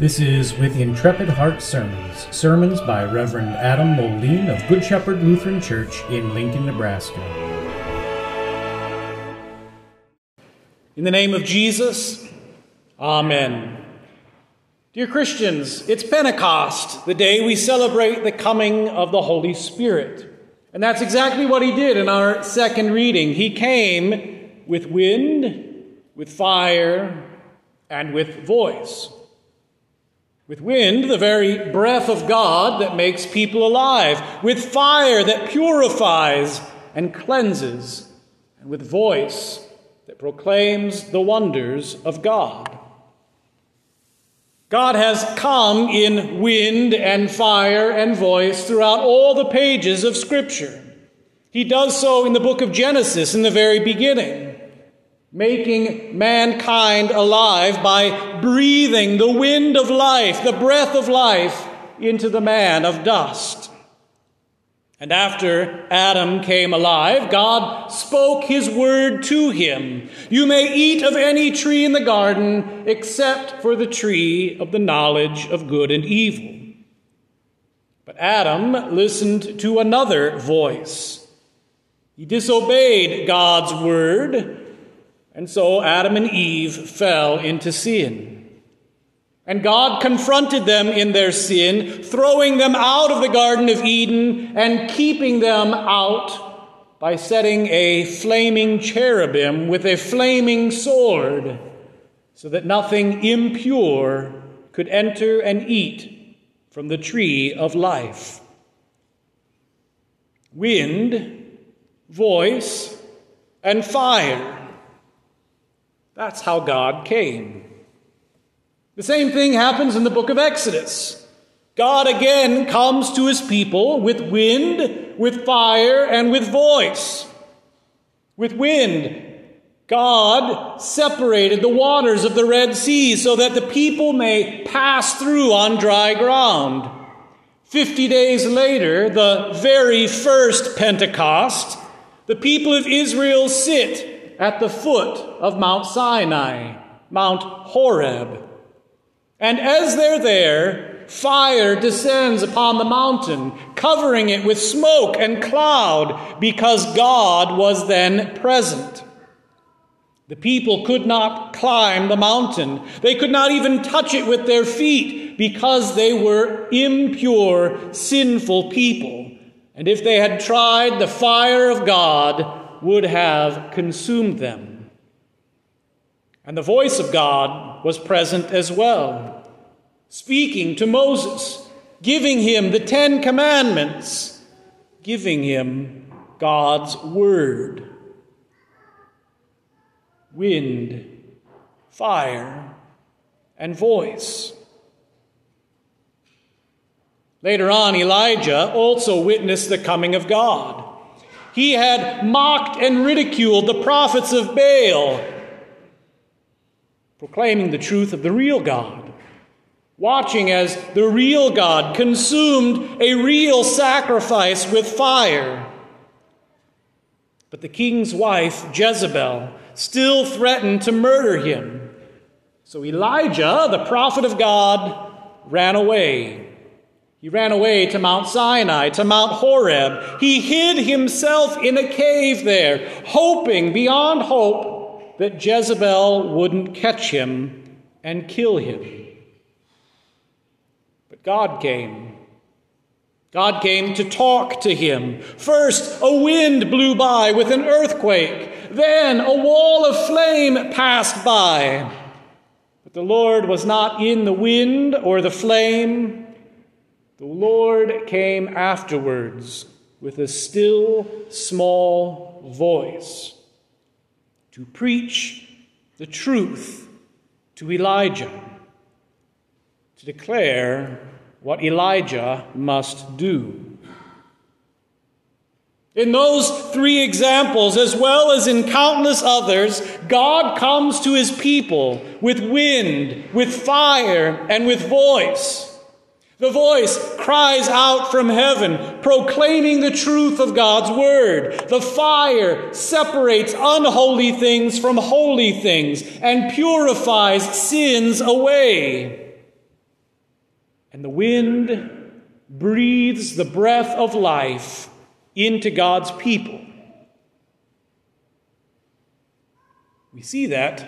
This is With Intrepid Heart Sermons, sermons by Reverend Adam Moline of Good Shepherd Lutheran Church in Lincoln, Nebraska. In the name of Jesus, Amen. Dear Christians, it's Pentecost, the day we celebrate the coming of the Holy Spirit. And that's exactly what he did in our second reading. He came with wind, with fire, and with voice. With wind, the very breath of God that makes people alive. With fire that purifies and cleanses. And with voice that proclaims the wonders of God. God has come in wind and fire and voice throughout all the pages of Scripture. He does so in the book of Genesis in the very beginning making mankind alive by breathing the wind of life, the breath of life, into the man of dust. And after Adam came alive, God spoke his word to him. You may eat of any tree in the garden except for the tree of the knowledge of good and evil. But Adam listened to another voice. He disobeyed God's word and so Adam and Eve fell into sin. And God confronted them in their sin, throwing them out of the Garden of Eden and keeping them out by setting a flaming cherubim with a flaming sword so that nothing impure could enter and eat from the tree of life. Wind, voice, and fire that's how God came. The same thing happens in the book of Exodus. God again comes to his people with wind, with fire, and with voice. With wind, God separated the waters of the Red Sea so that the people may pass through on dry ground. Fifty days later, the very first Pentecost, the people of Israel sit at the foot of Mount Sinai, Mount Horeb. And as they're there, fire descends upon the mountain, covering it with smoke and cloud, because God was then present. The people could not climb the mountain. They could not even touch it with their feet because they were impure, sinful people. And if they had tried, the fire of God would have consumed them. And the voice of God was present as well, speaking to Moses, giving him the Ten Commandments, giving him God's Word. Wind, fire, and voice. Later on, Elijah also witnessed the coming of God. He had mocked and ridiculed the prophets of Baal, proclaiming the truth of the real God, watching as the real God consumed a real sacrifice with fire. But the king's wife, Jezebel, still threatened to murder him. So Elijah, the prophet of God, ran away he ran away to Mount Sinai, to Mount Horeb. He hid himself in a cave there, hoping beyond hope that Jezebel wouldn't catch him and kill him. But God came. God came to talk to him. First, a wind blew by with an earthquake. Then, a wall of flame passed by. But the Lord was not in the wind or the flame. The Lord came afterwards with a still small voice to preach the truth to Elijah, to declare what Elijah must do. In those three examples, as well as in countless others, God comes to his people with wind, with fire, and with voice. The voice cries out from heaven, proclaiming the truth of God's word. The fire separates unholy things from holy things and purifies sins away. And the wind breathes the breath of life into God's people. We see that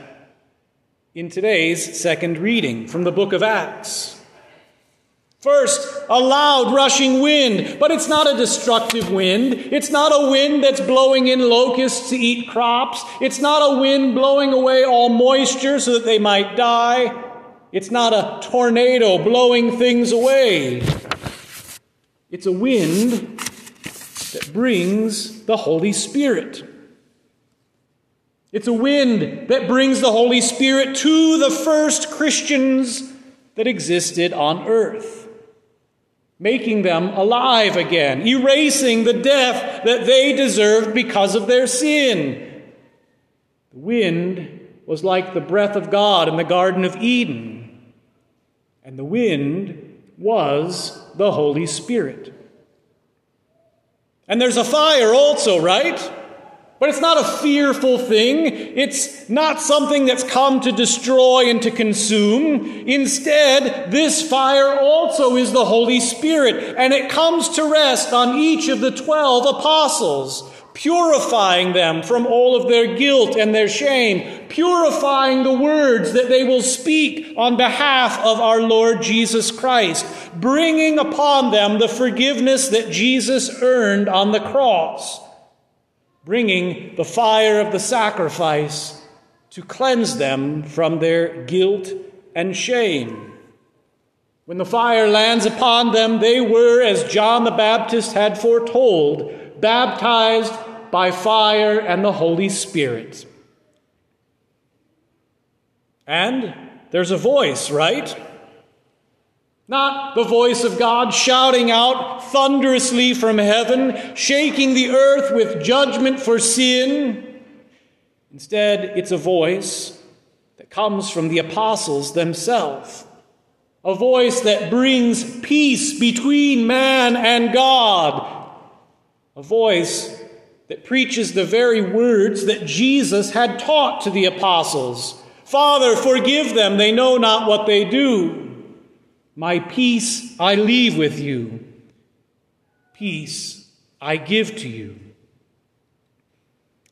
in today's second reading from the book of Acts. First, a loud rushing wind, but it's not a destructive wind. It's not a wind that's blowing in locusts to eat crops. It's not a wind blowing away all moisture so that they might die. It's not a tornado blowing things away. It's a wind that brings the Holy Spirit. It's a wind that brings the Holy Spirit to the first Christians that existed on earth making them alive again, erasing the death that they deserved because of their sin. The wind was like the breath of God in the Garden of Eden, and the wind was the Holy Spirit. And there's a fire also, right? But it's not a fearful thing. It's not something that's come to destroy and to consume. Instead, this fire also is the Holy Spirit, and it comes to rest on each of the twelve apostles, purifying them from all of their guilt and their shame, purifying the words that they will speak on behalf of our Lord Jesus Christ, bringing upon them the forgiveness that Jesus earned on the cross bringing the fire of the sacrifice to cleanse them from their guilt and shame. When the fire lands upon them, they were, as John the Baptist had foretold, baptized by fire and the Holy Spirit. And there's a voice, right? Not the voice of God shouting out thunderously from heaven, shaking the earth with judgment for sin. Instead, it's a voice that comes from the apostles themselves. A voice that brings peace between man and God. A voice that preaches the very words that Jesus had taught to the apostles Father, forgive them, they know not what they do. My peace I leave with you, peace I give to you.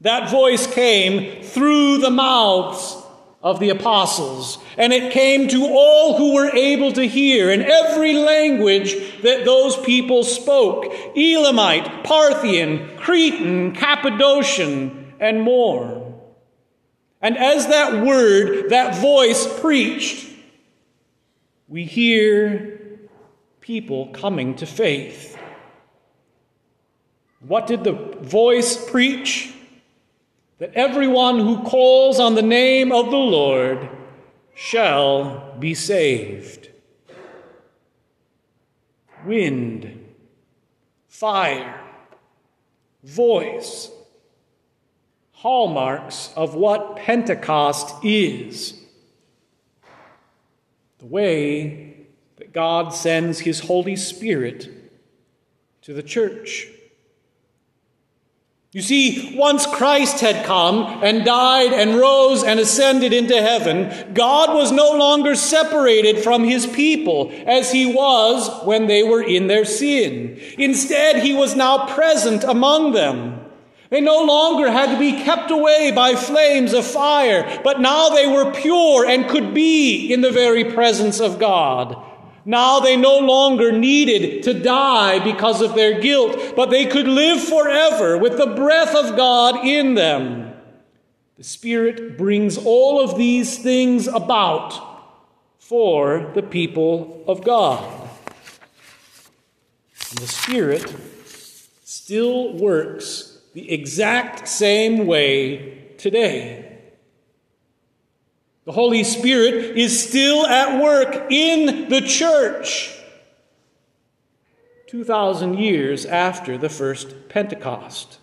That voice came through the mouths of the apostles, and it came to all who were able to hear in every language that those people spoke Elamite, Parthian, Cretan, Cappadocian, and more. And as that word, that voice preached, we hear people coming to faith. What did the voice preach? That everyone who calls on the name of the Lord shall be saved. Wind, fire, voice, hallmarks of what Pentecost is the way that God sends His Holy Spirit to the church. You see, once Christ had come and died and rose and ascended into heaven, God was no longer separated from his people as he was when they were in their sin. Instead, he was now present among them. They no longer had to be kept away by flames of fire, but now they were pure and could be in the very presence of God. Now they no longer needed to die because of their guilt, but they could live forever with the breath of God in them. The Spirit brings all of these things about for the people of God. And the Spirit still works the exact same way today. The Holy Spirit is still at work in the church 2,000 years after the first Pentecost.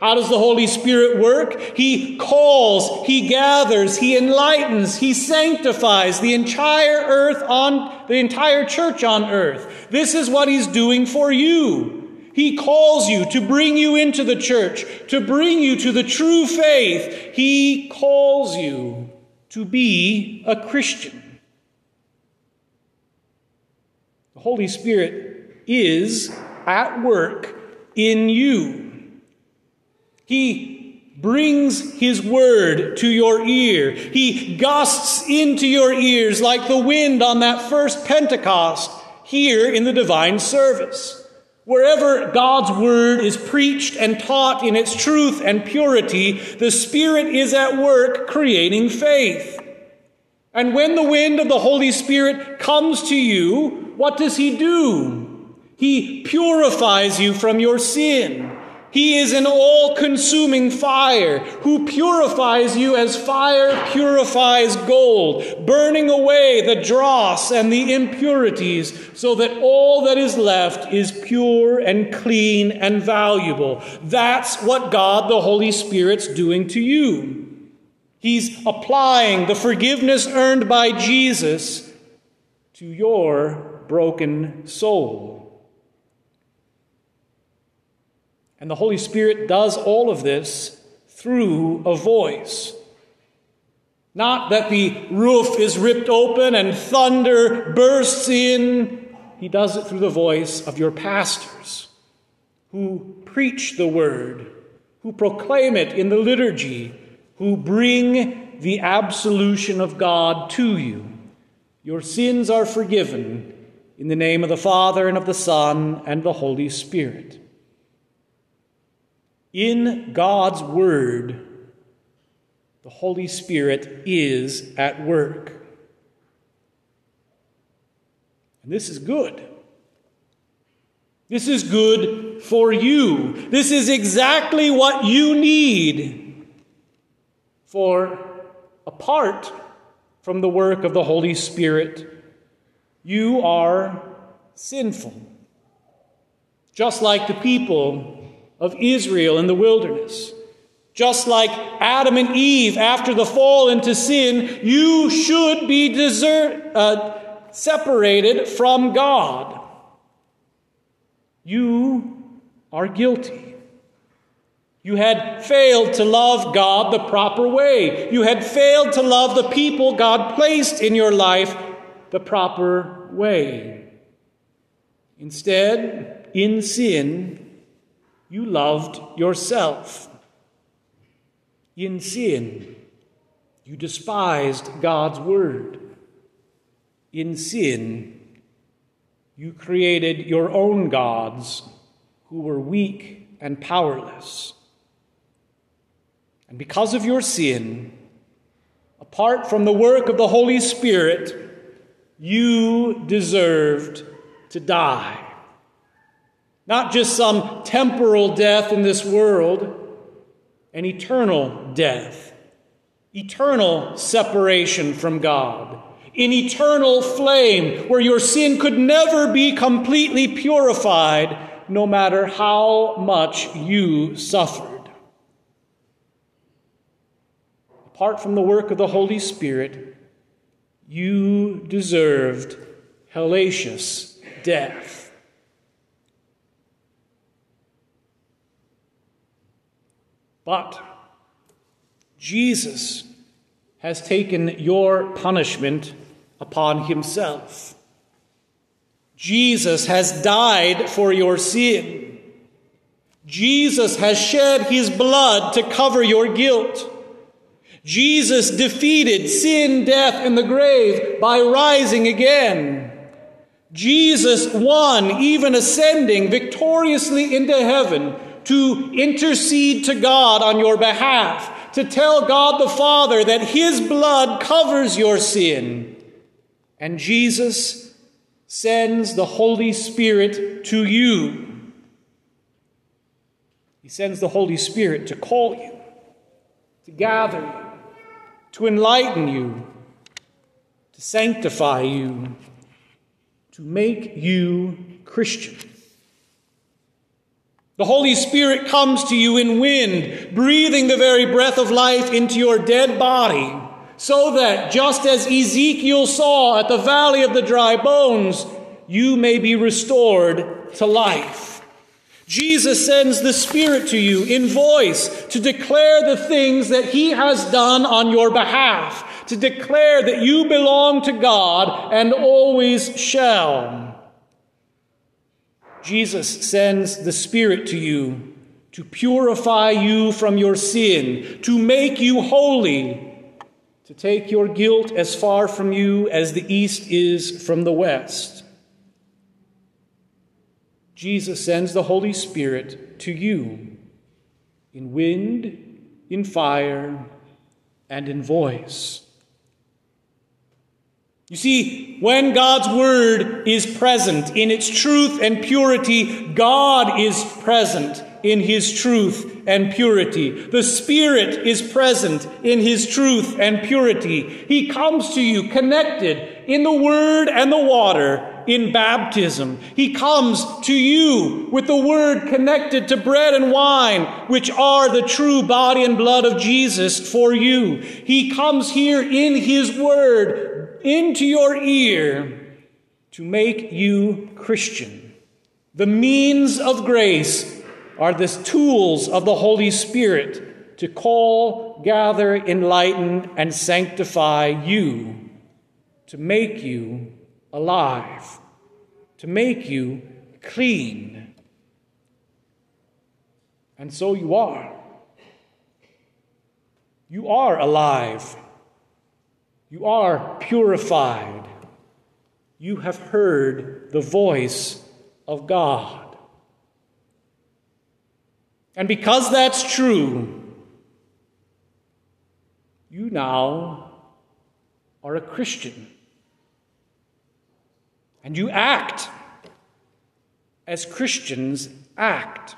How does the Holy Spirit work? He calls, He gathers, He enlightens, He sanctifies the entire earth on the entire church on earth. This is what He's doing for you. He calls you to bring you into the church, to bring you to the true faith. He calls you to be a Christian. The Holy Spirit is at work in you. He brings His word to your ear. He gusts into your ears like the wind on that first Pentecost here in the divine service. Wherever God's word is preached and taught in its truth and purity, the Spirit is at work creating faith. And when the wind of the Holy Spirit comes to you, what does He do? He purifies you from your sin. He is an all consuming fire who purifies you as fire purifies gold, burning away the dross and the impurities so that all that is left is pure and clean and valuable. That's what God the Holy Spirit's doing to you. He's applying the forgiveness earned by Jesus to your broken soul. And the Holy Spirit does all of this through a voice. Not that the roof is ripped open and thunder bursts in. He does it through the voice of your pastors who preach the word, who proclaim it in the liturgy, who bring the absolution of God to you. Your sins are forgiven in the name of the Father and of the Son and the Holy Spirit. In God's Word, the Holy Spirit is at work. And this is good. This is good for you. This is exactly what you need. For apart from the work of the Holy Spirit, you are sinful. Just like the people of Israel in the wilderness. Just like Adam and Eve after the fall into sin, you should be desert, uh, separated from God. You are guilty. You had failed to love God the proper way. You had failed to love the people God placed in your life the proper way. Instead, in sin, you loved yourself. In sin, you despised God's word. In sin, you created your own gods who were weak and powerless. And because of your sin, apart from the work of the Holy Spirit, you deserved to die. Not just some temporal death in this world, an eternal death, eternal separation from God, an eternal flame where your sin could never be completely purified, no matter how much you suffered. Apart from the work of the Holy Spirit, you deserved hellacious death. But Jesus has taken your punishment upon himself. Jesus has died for your sin. Jesus has shed his blood to cover your guilt. Jesus defeated sin, death, and the grave by rising again. Jesus won, even ascending victoriously into heaven to intercede to God on your behalf, to tell God the Father that His blood covers your sin. And Jesus sends the Holy Spirit to you. He sends the Holy Spirit to call you, to gather you, to enlighten you, to sanctify you, to make you Christian. The Holy Spirit comes to you in wind, breathing the very breath of life into your dead body, so that just as Ezekiel saw at the valley of the dry bones, you may be restored to life. Jesus sends the Spirit to you in voice to declare the things that He has done on your behalf, to declare that you belong to God and always shall. Jesus sends the Spirit to you to purify you from your sin, to make you holy, to take your guilt as far from you as the east is from the west. Jesus sends the Holy Spirit to you in wind, in fire, and in voice. You see, when God's Word is present in its truth and purity, God is present in His truth and purity. The Spirit is present in His truth and purity. He comes to you connected in the Word and the water in baptism. He comes to you with the Word connected to bread and wine, which are the true body and blood of Jesus for you. He comes here in His Word into your ear to make you Christian. The means of grace are the tools of the Holy Spirit to call, gather, enlighten, and sanctify you, to make you alive, to make you clean. And so you are. You are alive. You are purified. You have heard the voice of God. And because that's true, you now are a Christian. And you act as Christians act.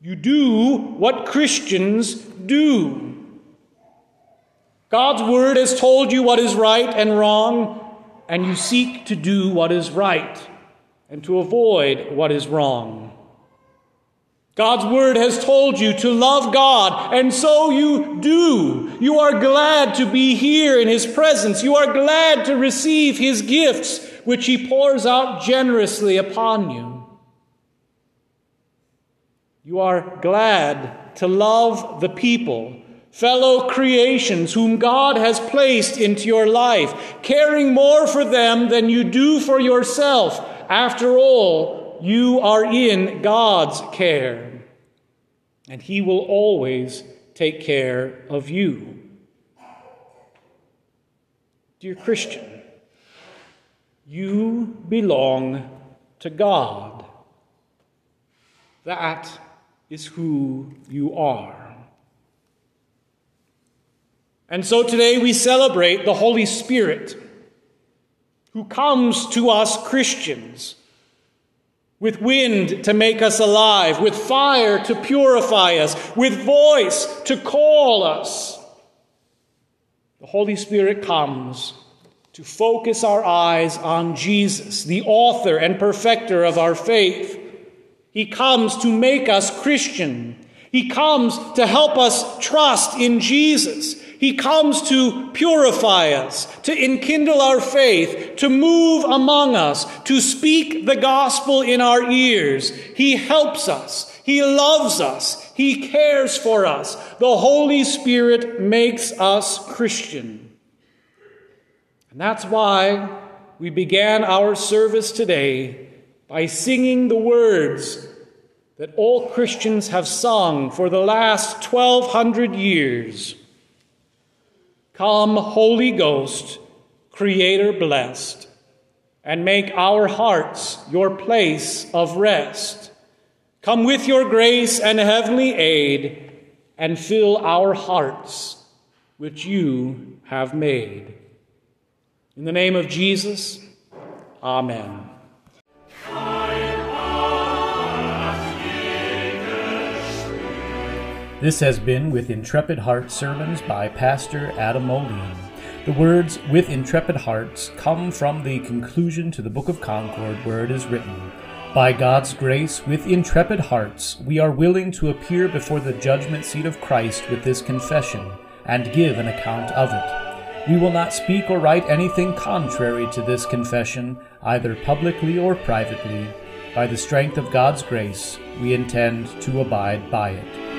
You do what Christians do. God's word has told you what is right and wrong, and you seek to do what is right and to avoid what is wrong. God's word has told you to love God, and so you do. You are glad to be here in His presence. You are glad to receive His gifts, which He pours out generously upon you. You are glad to love the people fellow creations whom God has placed into your life, caring more for them than you do for yourself. After all, you are in God's care, and He will always take care of you. Dear Christian, you belong to God. That is who you are. And so today we celebrate the Holy Spirit who comes to us Christians with wind to make us alive, with fire to purify us, with voice to call us. The Holy Spirit comes to focus our eyes on Jesus, the author and perfecter of our faith. He comes to make us Christian. He comes to help us trust in Jesus. He comes to purify us, to enkindle our faith, to move among us, to speak the gospel in our ears. He helps us. He loves us. He cares for us. The Holy Spirit makes us Christian. And that's why we began our service today by singing the words that all Christians have sung for the last 1200 years. Come, Holy Ghost, Creator blessed, and make our hearts your place of rest. Come with your grace and heavenly aid, and fill our hearts which you have made. In the name of Jesus, Amen. This has been With Intrepid Heart Sermons by Pastor Adam Moline. The words with intrepid hearts come from the conclusion to the Book of Concord, where it is written, By God's grace, with intrepid hearts, we are willing to appear before the judgment seat of Christ with this confession, and give an account of it. We will not speak or write anything contrary to this confession, either publicly or privately. By the strength of God's grace, we intend to abide by it.